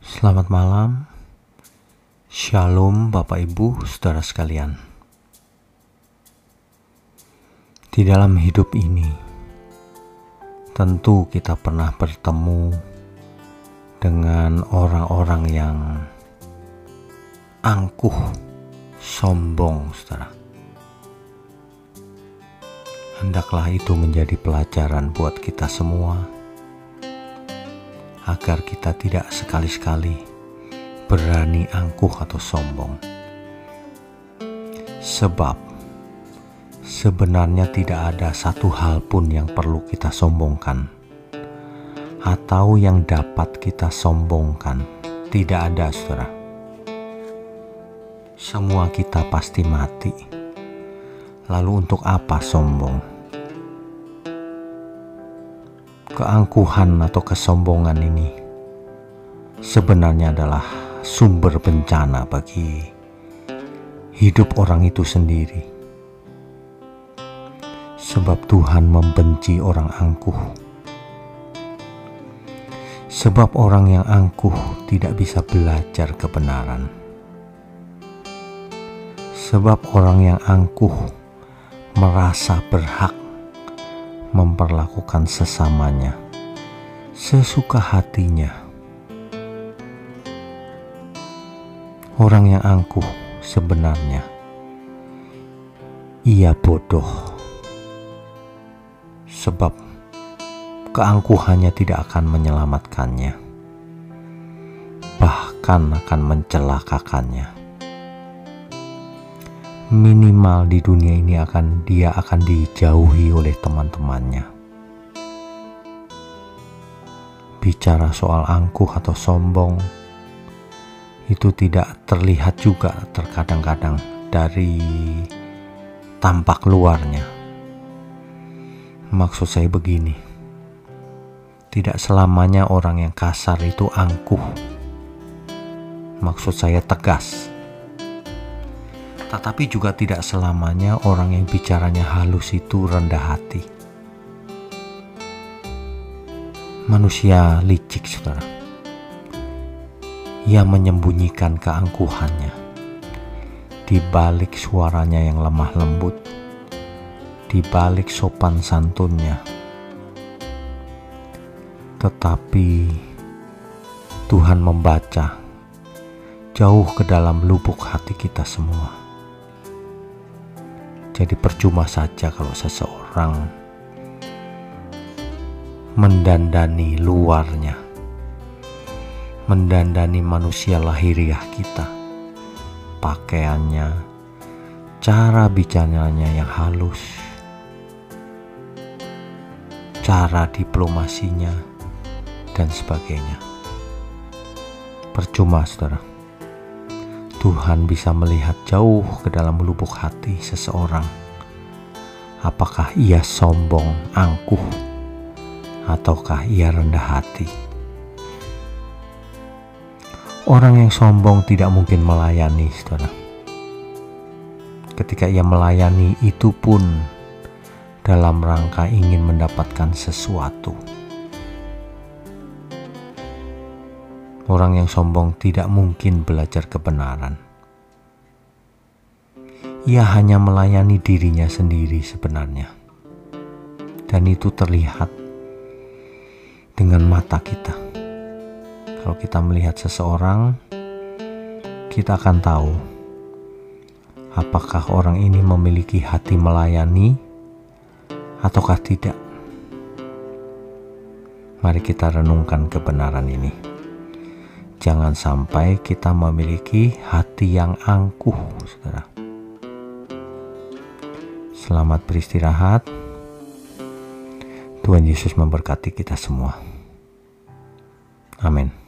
Selamat malam, Shalom Bapak Ibu, Saudara sekalian. Di dalam hidup ini, tentu kita pernah bertemu dengan orang-orang yang angkuh, sombong, saudara. Hendaklah itu menjadi pelajaran buat kita semua, agar kita tidak sekali-sekali berani angkuh atau sombong. Sebab sebenarnya tidak ada satu hal pun yang perlu kita sombongkan, atau yang dapat kita sombongkan. Tidak ada, saudara. Semua kita pasti mati. Lalu, untuk apa sombong? Keangkuhan atau kesombongan ini sebenarnya adalah sumber bencana bagi hidup orang itu sendiri. Sebab Tuhan membenci orang angkuh. Sebab orang yang angkuh tidak bisa belajar kebenaran. Sebab orang yang angkuh merasa berhak memperlakukan sesamanya sesuka hatinya. Orang yang angkuh sebenarnya ia bodoh, sebab keangkuhannya tidak akan menyelamatkannya, bahkan akan mencelakakannya minimal di dunia ini akan dia akan dijauhi oleh teman-temannya. Bicara soal angkuh atau sombong itu tidak terlihat juga terkadang-kadang dari tampak luarnya. Maksud saya begini. Tidak selamanya orang yang kasar itu angkuh. Maksud saya tegas tetapi juga tidak selamanya orang yang bicaranya halus itu rendah hati. Manusia licik, saudara. Ia menyembunyikan keangkuhannya di balik suaranya yang lemah lembut, di balik sopan santunnya. Tetapi Tuhan membaca jauh ke dalam lubuk hati kita semua jadi percuma saja kalau seseorang mendandani luarnya, mendandani manusia lahiriah kita, pakaiannya, cara bicaranya yang halus, cara diplomasinya, dan sebagainya. Percuma, saudara. Tuhan bisa melihat jauh ke dalam lubuk hati seseorang. Apakah ia sombong, angkuh, ataukah ia rendah hati? Orang yang sombong tidak mungkin melayani, saudara. Ketika ia melayani, itu pun dalam rangka ingin mendapatkan sesuatu. Orang yang sombong tidak mungkin belajar kebenaran. Ia hanya melayani dirinya sendiri sebenarnya. Dan itu terlihat dengan mata kita. Kalau kita melihat seseorang, kita akan tahu apakah orang ini memiliki hati melayani ataukah tidak. Mari kita renungkan kebenaran ini. Jangan sampai kita memiliki hati yang angkuh, saudara. Selamat beristirahat. Tuhan Yesus memberkati kita semua. Amin.